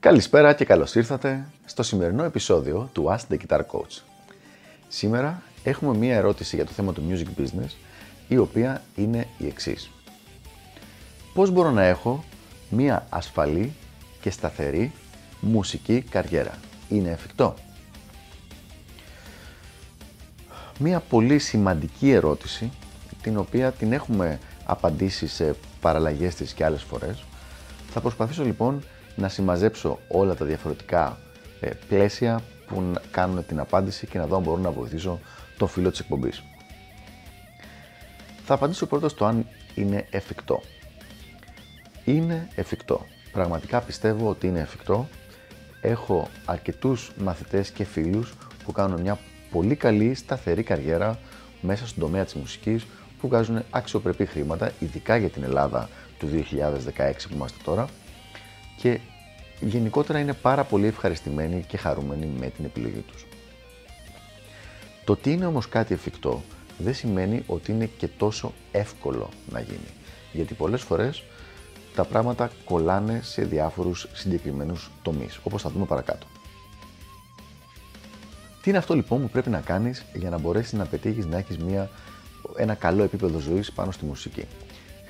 Καλησπέρα και καλώς ήρθατε στο σημερινό επεισόδιο του Ask the Guitar Coach. Σήμερα έχουμε μία ερώτηση για το θέμα του music business, η οποία είναι η εξής. Πώς μπορώ να έχω μία ασφαλή και σταθερή μουσική καριέρα. Είναι εφικτό. Μία πολύ σημαντική ερώτηση, την οποία την έχουμε απαντήσει σε παραλλαγές της και άλλες φορές. Θα προσπαθήσω λοιπόν να συμμαζέψω όλα τα διαφορετικά ε, πλαίσια που κάνουν την απάντηση και να δω αν μπορώ να βοηθήσω το φίλο της εκπομπής. Θα απαντήσω πρώτα στο αν είναι εφικτό. Είναι εφικτό. Πραγματικά πιστεύω ότι είναι εφικτό. Έχω αρκετούς μαθητές και φίλους που κάνουν μια πολύ καλή σταθερή καριέρα μέσα στον τομέα της μουσικής που βγάζουν αξιοπρεπή χρήματα, ειδικά για την Ελλάδα του 2016 που είμαστε τώρα και γενικότερα είναι πάρα πολύ ευχαριστημένοι και χαρούμενοι με την επιλογή τους. Το ότι είναι όμως κάτι εφικτό δεν σημαίνει ότι είναι και τόσο εύκολο να γίνει. Γιατί πολλές φορές τα πράγματα κολλάνε σε διάφορους συγκεκριμένους τομείς, όπως θα δούμε παρακάτω. Τι είναι αυτό λοιπόν που πρέπει να κάνεις για να μπορέσεις να πετύχεις να έχεις μια, ένα καλό επίπεδο ζωής πάνω στη μουσική;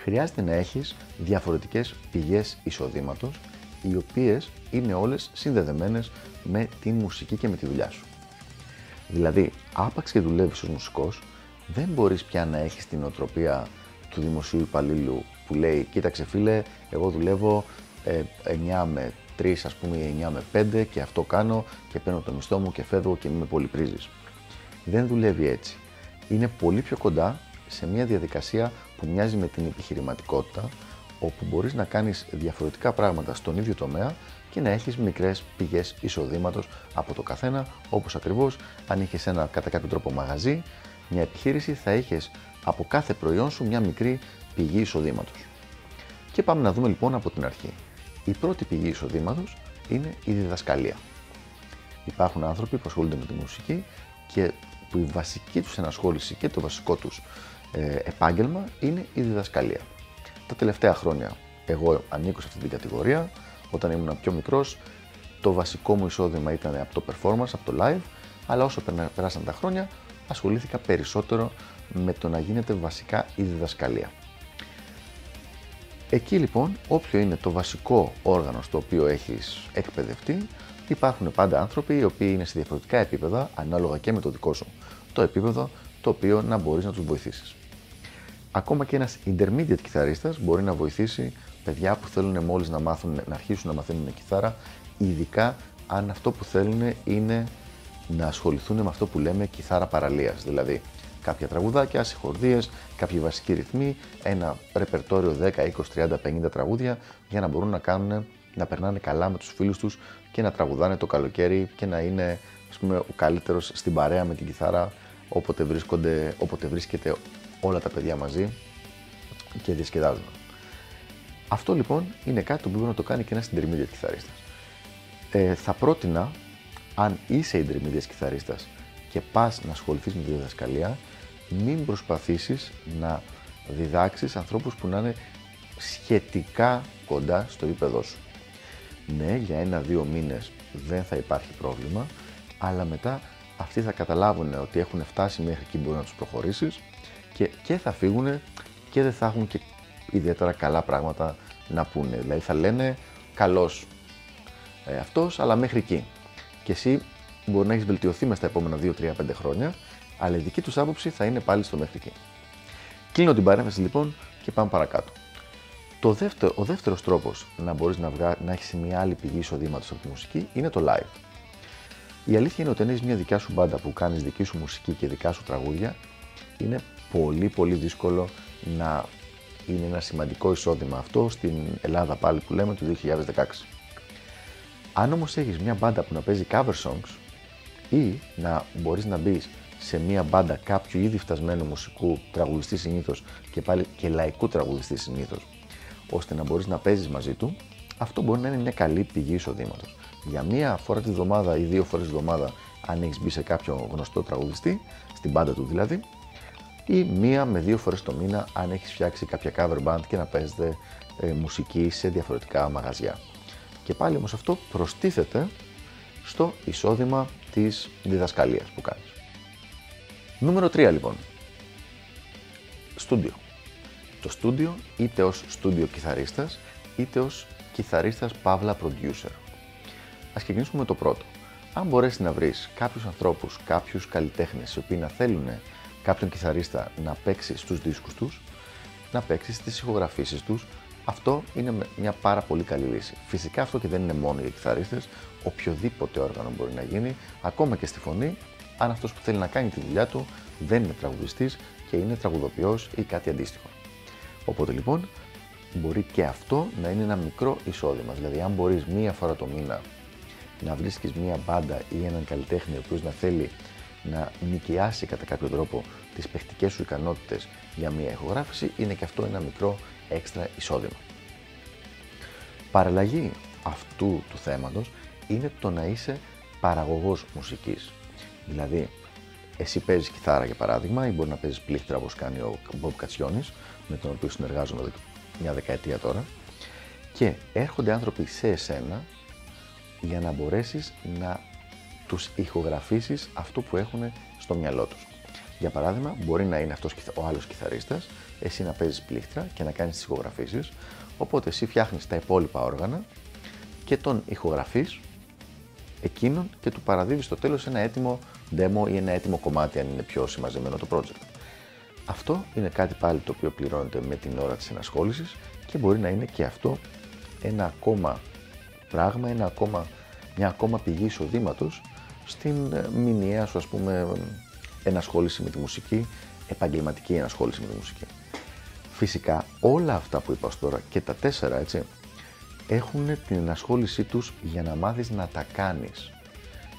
Χρειάζεται να έχεις διαφορετικές πηγές εισοδήματος οι οποίες είναι όλες συνδεδεμένες με τη μουσική και με τη δουλειά σου. Δηλαδή, άπαξ και δουλεύεις ως μουσικός, δεν μπορείς πια να έχεις την οτροπία του δημοσίου υπαλλήλου που λέει «Κοίταξε φίλε, εγώ δουλεύω ε, 9 με 3, ας πούμε, 9 με 5 και αυτό κάνω και παίρνω το μισθό μου και φεύγω και με πολυπρίζεις». Δεν δουλεύει έτσι. Είναι πολύ πιο κοντά σε μια διαδικασία που μοιάζει με την επιχειρηματικότητα, όπου μπορείς να κάνεις διαφορετικά πράγματα στον ίδιο τομέα και να έχεις μικρές πηγές εισοδήματος από το καθένα, όπως ακριβώς αν είχες ένα κατά κάποιο τρόπο μαγαζί, μια επιχείρηση θα είχες από κάθε προϊόν σου μια μικρή πηγή εισοδήματος. Και πάμε να δούμε λοιπόν από την αρχή. Η πρώτη πηγή εισοδήματος είναι η διδασκαλία. Υπάρχουν άνθρωποι που ασχολούνται με τη μουσική και που η βασική τους ενασχόληση και το βασικό τους ε, επάγγελμα είναι η διδασκαλία. Τα τελευταία χρόνια εγώ ανήκω σε αυτή την κατηγορία. Όταν ήμουν πιο μικρός, το βασικό μου εισόδημα ήταν από το performance, από το live, αλλά όσο περάσαν τα χρόνια, ασχολήθηκα περισσότερο με το να γίνεται βασικά η διδασκαλία. Εκεί λοιπόν, όποιο είναι το βασικό όργανο στο οποίο έχεις εκπαιδευτεί, υπάρχουν πάντα άνθρωποι οι οποίοι είναι σε διαφορετικά επίπεδα, ανάλογα και με το δικό σου το επίπεδο, το οποίο να μπορείς να τους βοηθήσεις. Ακόμα και ένας intermediate κιθαρίστας μπορεί να βοηθήσει παιδιά που θέλουν μόλις να, μάθουν, να αρχίσουν να μαθαίνουν κιθάρα, ειδικά αν αυτό που θέλουν είναι να ασχοληθούν με αυτό που λέμε κιθάρα παραλίας, δηλαδή κάποια τραγουδάκια, συγχορδίες, κάποιοι βασικοί ρυθμοί, ένα ρεπερτόριο 10, 20, 30, 50 τραγούδια για να μπορούν να κάνουν, να περνάνε καλά με τους φίλους τους και να τραγουδάνε το καλοκαίρι και να είναι ας πούμε, ο καλύτερος στην παρέα με την κιθάρα όποτε, βρίσκονται, όποτε βρίσκεται όλα τα παιδιά μαζί και διασκεδάζουν. Αυτό λοιπόν είναι κάτι που μπορεί να το κάνει και ένας intermediate κιθαρίστας. Ε, θα πρότεινα, αν είσαι intermediate κιθαρίστας και πας να ασχοληθείς με τη διδασκαλία, μην προσπαθήσεις να διδάξεις ανθρώπους που να είναι σχετικά κοντά στο επίπεδό σου. Ναι, για ένα-δύο μήνες δεν θα υπάρχει πρόβλημα, αλλά μετά αυτοί θα καταλάβουν ότι έχουν φτάσει μέχρι εκεί μπορείς να τους προχωρήσεις και, και θα φύγουν και δεν θα έχουν και ιδιαίτερα καλά πράγματα να πούνε. Δηλαδή θα λένε καλός ε, αυτός, αλλά μέχρι εκεί. Και εσύ μπορεί να έχεις βελτιωθεί μέσα στα επόμενα 2, 3, 5 χρόνια, αλλά η δική τους άποψη θα είναι πάλι στο μέχρι εκεί. Κλείνω την παρέμβαση λοιπόν και πάμε παρακάτω. Το δεύτερο, ο δεύτερος τρόπος να μπορείς να, βγα... να έχεις μια άλλη πηγή εισοδήματος από τη μουσική είναι το live. Η αλήθεια είναι ότι αν έχεις μια δικιά σου μπάντα που κάνεις δική σου μουσική και δικά σου τραγούδια, είναι πολύ πολύ δύσκολο να είναι ένα σημαντικό εισόδημα αυτό στην Ελλάδα πάλι που λέμε του 2016. Αν όμως έχεις μια μπάντα που να παίζει cover songs ή να μπορείς να μπεις σε μια μπάντα κάποιου ήδη φτασμένου μουσικού τραγουδιστή συνήθως και πάλι και λαϊκού τραγουδιστή συνήθως, ώστε να μπορείς να παίζεις μαζί του, αυτό μπορεί να είναι μια καλή πηγή εισοδήματος. για μία φορά τη βδομάδα ή δύο φορές τη βδομάδα αν έχεις μπει σε κάποιο γνωστό τραγουδιστή, στην πάντα του δηλαδή, ή μία με δύο φορές το μήνα αν έχεις φτιάξει κάποια cover band και να παίζετε ε, μουσική σε διαφορετικά μαγαζιά. Και πάλι όμως αυτό προστίθεται στο εισόδημα της διδασκαλίας που κάνεις. Νούμερο 3 λοιπόν. Στούντιο. Το στούντιο είτε ως στούντιο κιθαρίστας είτε ως κιθαρίστας παύλα producer. Ας ξεκινήσουμε με το πρώτο. Αν μπορέσει να βρεις κάποιους ανθρώπους, κάποιους καλλιτέχνες οι οποίοι να θέλουν κάποιον κιθαρίστα να παίξει στους δίσκους τους, να παίξει στις ηχογραφήσεις τους, αυτό είναι μια πάρα πολύ καλή λύση. Φυσικά αυτό και δεν είναι μόνο για κιθαρίστες, οποιοδήποτε όργανο μπορεί να γίνει, ακόμα και στη φωνή, αν αυτός που θέλει να κάνει τη δουλειά του δεν είναι τραγουδιστής και είναι τραγουδοποιός ή κάτι αντίστοιχο. Οπότε λοιπόν μπορεί και αυτό να είναι ένα μικρό εισόδημα. Δηλαδή, αν μπορείς μία φορά το μήνα να βρίσκεις μία μπάντα ή έναν καλλιτέχνη ο οποίος να θέλει να νοικιάσει κατά κάποιο τρόπο τις παιχτικές σου ικανότητες για μία ηχογράφηση, είναι και αυτό ένα μικρό έξτρα εισόδημα. Παραλλαγή αυτού του θέματος είναι το να είσαι παραγωγός μουσικής. Δηλαδή, εσύ παίζεις κιθάρα για παράδειγμα ή μπορεί να παίζεις πλήκτρα όπως κάνει ο Μπομπ Κατσιόνης με τον οποίο συνεργάζομαι εδώ μια δεκαετία τώρα και έρχονται άνθρωποι σε εσένα για να μπορέσεις να τους ηχογραφήσεις αυτό που έχουν στο μυαλό τους. Για παράδειγμα, μπορεί να είναι αυτός ο άλλος κιθαρίστας, εσύ να παίζεις πλήκτρα και να κάνεις τις ηχογραφήσεις, οπότε εσύ φτιάχνεις τα υπόλοιπα όργανα και τον ηχογραφείς εκείνον και του παραδίδεις στο τέλος ένα έτοιμο demo ή ένα έτοιμο κομμάτι αν είναι πιο συμμαζεμένο το project. Αυτό είναι κάτι πάλι το οποίο πληρώνεται με την ώρα της ενασχόλησης και μπορεί να είναι και αυτό ένα ακόμα πράγμα, ένα ακόμα, μια ακόμα πηγή εισοδήματος στην ε, μηνιαία σου ας πούμε ενασχόληση με τη μουσική, επαγγελματική ενασχόληση με τη μουσική. Φυσικά όλα αυτά που είπα τώρα και τα τέσσερα έτσι έχουν την ενασχόλησή τους για να μάθεις να τα κάνεις.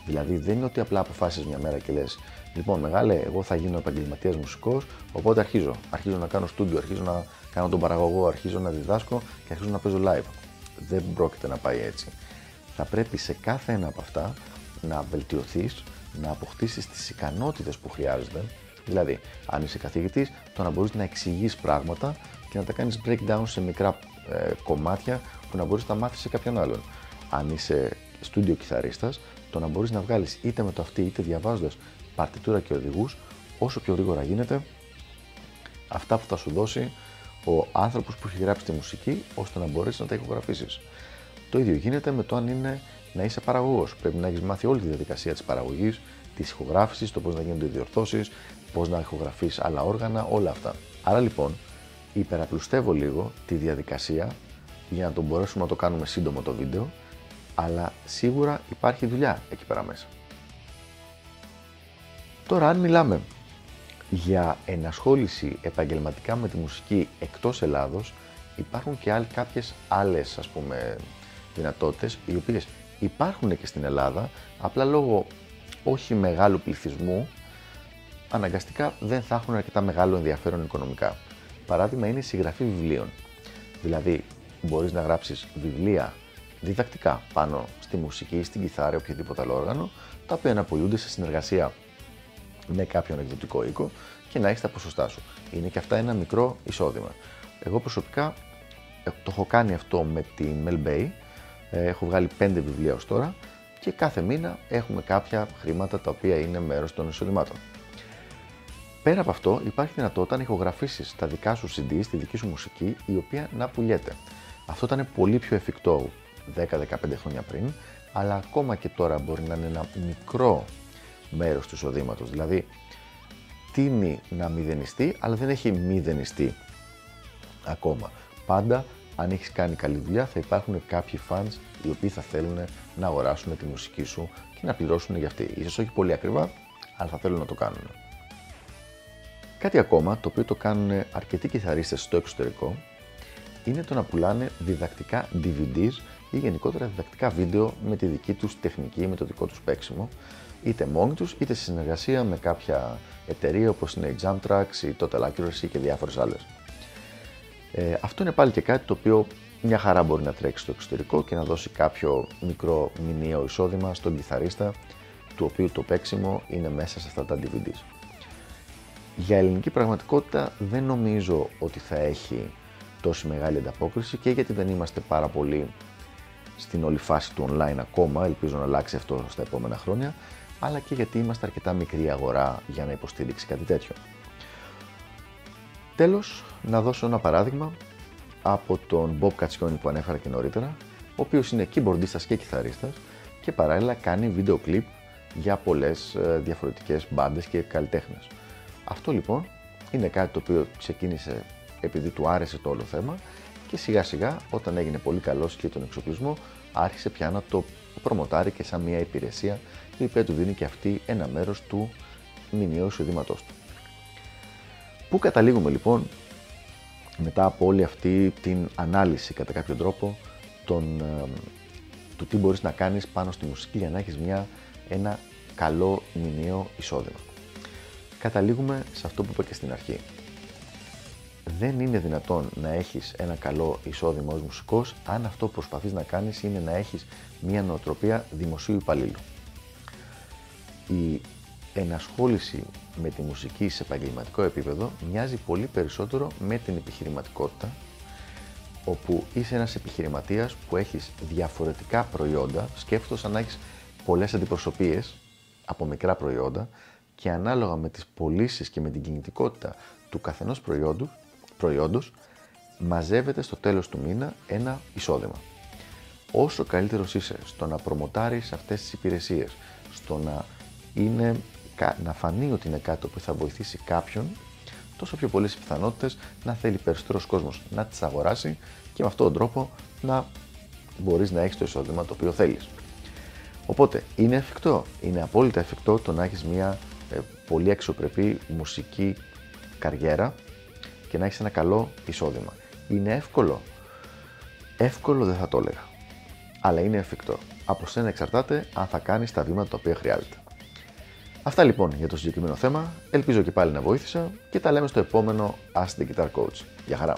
Δηλαδή δεν είναι ότι απλά αποφάσεις μια μέρα και λες Λοιπόν, μεγάλε, εγώ θα γίνω επαγγελματίας μουσικός, οπότε αρχίζω. Αρχίζω να κάνω στούντιο, αρχίζω να κάνω τον παραγωγό, αρχίζω να διδάσκω και αρχίζω να παίζω live. Δεν πρόκειται να πάει έτσι. Θα πρέπει σε κάθε ένα από αυτά να βελτιωθείς, να αποκτήσεις τις ικανότητες που χρειάζεται. Δηλαδή, αν είσαι καθηγητής, το να μπορείς να εξηγείς πράγματα και να τα κάνεις breakdown σε μικρά ε, κομμάτια που να μπορείς να μάθεις σε κάποιον άλλον. Αν είσαι στούντιο κιθαρίστας, το να μπορείς να βγάλεις είτε με το αυτή είτε διαβάζοντας παρτιτούρα και οδηγούς όσο πιο γρήγορα γίνεται αυτά που θα σου δώσει ο άνθρωπος που έχει γράψει τη μουσική ώστε να μπορέσεις να τα ηχογραφήσεις. Το ίδιο γίνεται με το αν είναι να είσαι παραγωγός. Πρέπει να έχεις μάθει όλη τη διαδικασία της παραγωγής, της ηχογράφησης, το πώς να γίνονται οι διορθώσεις, πώς να ηχογραφείς άλλα όργανα, όλα αυτά. Άρα λοιπόν, υπεραπλουστεύω λίγο τη διαδικασία για να το μπορέσουμε να το κάνουμε σύντομο το βίντεο, αλλά σίγουρα υπάρχει δουλειά εκεί πέρα μέσα. Τώρα, αν μιλάμε για ενασχόληση επαγγελματικά με τη μουσική εκτός Ελλάδος, υπάρχουν και άλλοι, κάποιες άλλες ας πούμε δυνατότητες, οι οποίες υπάρχουν και στην Ελλάδα, απλά λόγω όχι μεγάλου πληθυσμού, αναγκαστικά δεν θα έχουν αρκετά μεγάλο ενδιαφέρον οικονομικά. Παράδειγμα είναι η συγγραφή βιβλίων. Δηλαδή, μπορείς να γράψεις βιβλία διδακτικά πάνω στη μουσική, στην κιθάρα, οποιοδήποτε άλλο όργανο, τα οποία αναπολούνται σε συνεργασία με κάποιον εκδοτικό οίκο και να έχεις τα ποσοστά σου. Είναι και αυτά ένα μικρό εισόδημα. Εγώ προσωπικά ε, το έχω κάνει αυτό με τη Melbay. Ε, έχω βγάλει πέντε βιβλία ως τώρα και κάθε μήνα έχουμε κάποια χρήματα τα οποία είναι μέρος των εισοδημάτων. Πέρα από αυτό, υπάρχει δυνατότητα να ηχογραφήσεις τα δικά σου CD, τη δική σου μουσική, η οποία να πουλιέται. Αυτό ήταν πολύ πιο εφικτό 10-15 χρόνια πριν, αλλά ακόμα και τώρα μπορεί να είναι ένα μικρό μέρος του εισοδήματος. Δηλαδή, τίνει να μηδενιστεί, αλλά δεν έχει μηδενιστεί ακόμα. Πάντα, αν έχεις κάνει καλή δουλειά, θα υπάρχουν κάποιοι fans οι οποίοι θα θέλουν να αγοράσουν τη μουσική σου και να πληρώσουν για αυτή. Ίσως όχι πολύ ακριβά, αλλά θα θέλουν να το κάνουν. Κάτι ακόμα, το οποίο το κάνουν αρκετοί κιθαρίστες στο εξωτερικό, είναι το να πουλάνε διδακτικά DVDs ή γενικότερα διδακτικά βίντεο με τη δική τους τεχνική, με το δικό τους παίξιμο, είτε μόνοι τους, είτε σε συνεργασία με κάποια εταιρεία όπως είναι η Jump Tracks, η Total Accuracy και διάφορες άλλες. Ε, αυτό είναι πάλι και κάτι το οποίο μια χαρά μπορεί να τρέξει στο εξωτερικό και να δώσει κάποιο μικρό μηνιαίο εισόδημα στον κιθαρίστα, του οποίου το παίξιμο είναι μέσα σε αυτά τα DVDs. Για ελληνική πραγματικότητα δεν νομίζω ότι θα έχει τόση μεγάλη ανταπόκριση και γιατί δεν είμαστε πάρα πολύ στην όλη φάση του online ακόμα, ελπίζω να αλλάξει αυτό στα επόμενα χρόνια, αλλά και γιατί είμαστε αρκετά μικρή αγορά για να υποστήριξει κάτι τέτοιο. Τέλος, να δώσω ένα παράδειγμα από τον Bob Κατσιόνι που ανέφερα και νωρίτερα, ο οποίος είναι keyboardistας και κιθαρίστας και παράλληλα κάνει βίντεο κλιπ για πολλές ε, διαφορετικές μπάντες και καλλιτέχνες. Αυτό λοιπόν είναι κάτι το οποίο ξεκίνησε επειδή του άρεσε το όλο θέμα και σιγά σιγά όταν έγινε πολύ καλός και τον εξοπλισμό άρχισε πια να το προμοτάρει και σαν μια υπηρεσία η οποία του δίνει και αυτή ένα μέρος του μηνιαίου εισοδήματός του. Πού καταλήγουμε λοιπόν μετά από όλη αυτή την ανάλυση κατά κάποιο τρόπο τον, ε, του τι μπορείς να κάνεις πάνω στη μουσική για να έχεις μια, ένα καλό μηνιαίο εισόδημα. Καταλήγουμε σε αυτό που είπα και στην αρχή. Δεν είναι δυνατόν να έχεις ένα καλό εισόδημα ως μουσικός αν αυτό που προσπαθείς να κάνεις είναι να έχεις μια νοοτροπία δημοσίου υπαλλήλου. Η ενασχόληση με τη μουσική σε επαγγελματικό επίπεδο μοιάζει πολύ περισσότερο με την επιχειρηματικότητα όπου είσαι ένας επιχειρηματίας που έχεις διαφορετικά προϊόντα, σκέφτομαι σαν να έχεις πολλές αντιπροσωπείες από μικρά προϊόντα και ανάλογα με τις πωλήσεις και με την κινητικότητα του καθενός προϊόντου, προϊόντος μαζεύεται στο τέλος του μήνα ένα εισόδημα. Όσο καλύτερος είσαι στο να προμοτάρεις αυτές τις υπηρεσίες, στο να είναι να φανεί ότι είναι κάτι που θα βοηθήσει κάποιον, τόσο πιο πολλές πιθανότητες να θέλει περισσότερος κόσμος να τις αγοράσει και με αυτόν τον τρόπο να μπορείς να έχεις το εισόδημα το οποίο θέλεις. Οπότε είναι εφικτό, είναι απόλυτα εφικτό το να έχεις μια ε, πολύ αξιοπρεπή μουσική καριέρα και να έχεις ένα καλό εισόδημα. Είναι εύκολο. Εύκολο δεν θα το έλεγα. Αλλά είναι εφικτό. Από σένα εξαρτάται αν θα κάνεις τα βήματα τα οποία χρειάζεται. Αυτά λοιπόν για το συγκεκριμένο θέμα. Ελπίζω και πάλι να βοήθησα και τα λέμε στο επόμενο Ask the Guitar Coach. Γεια χαρά!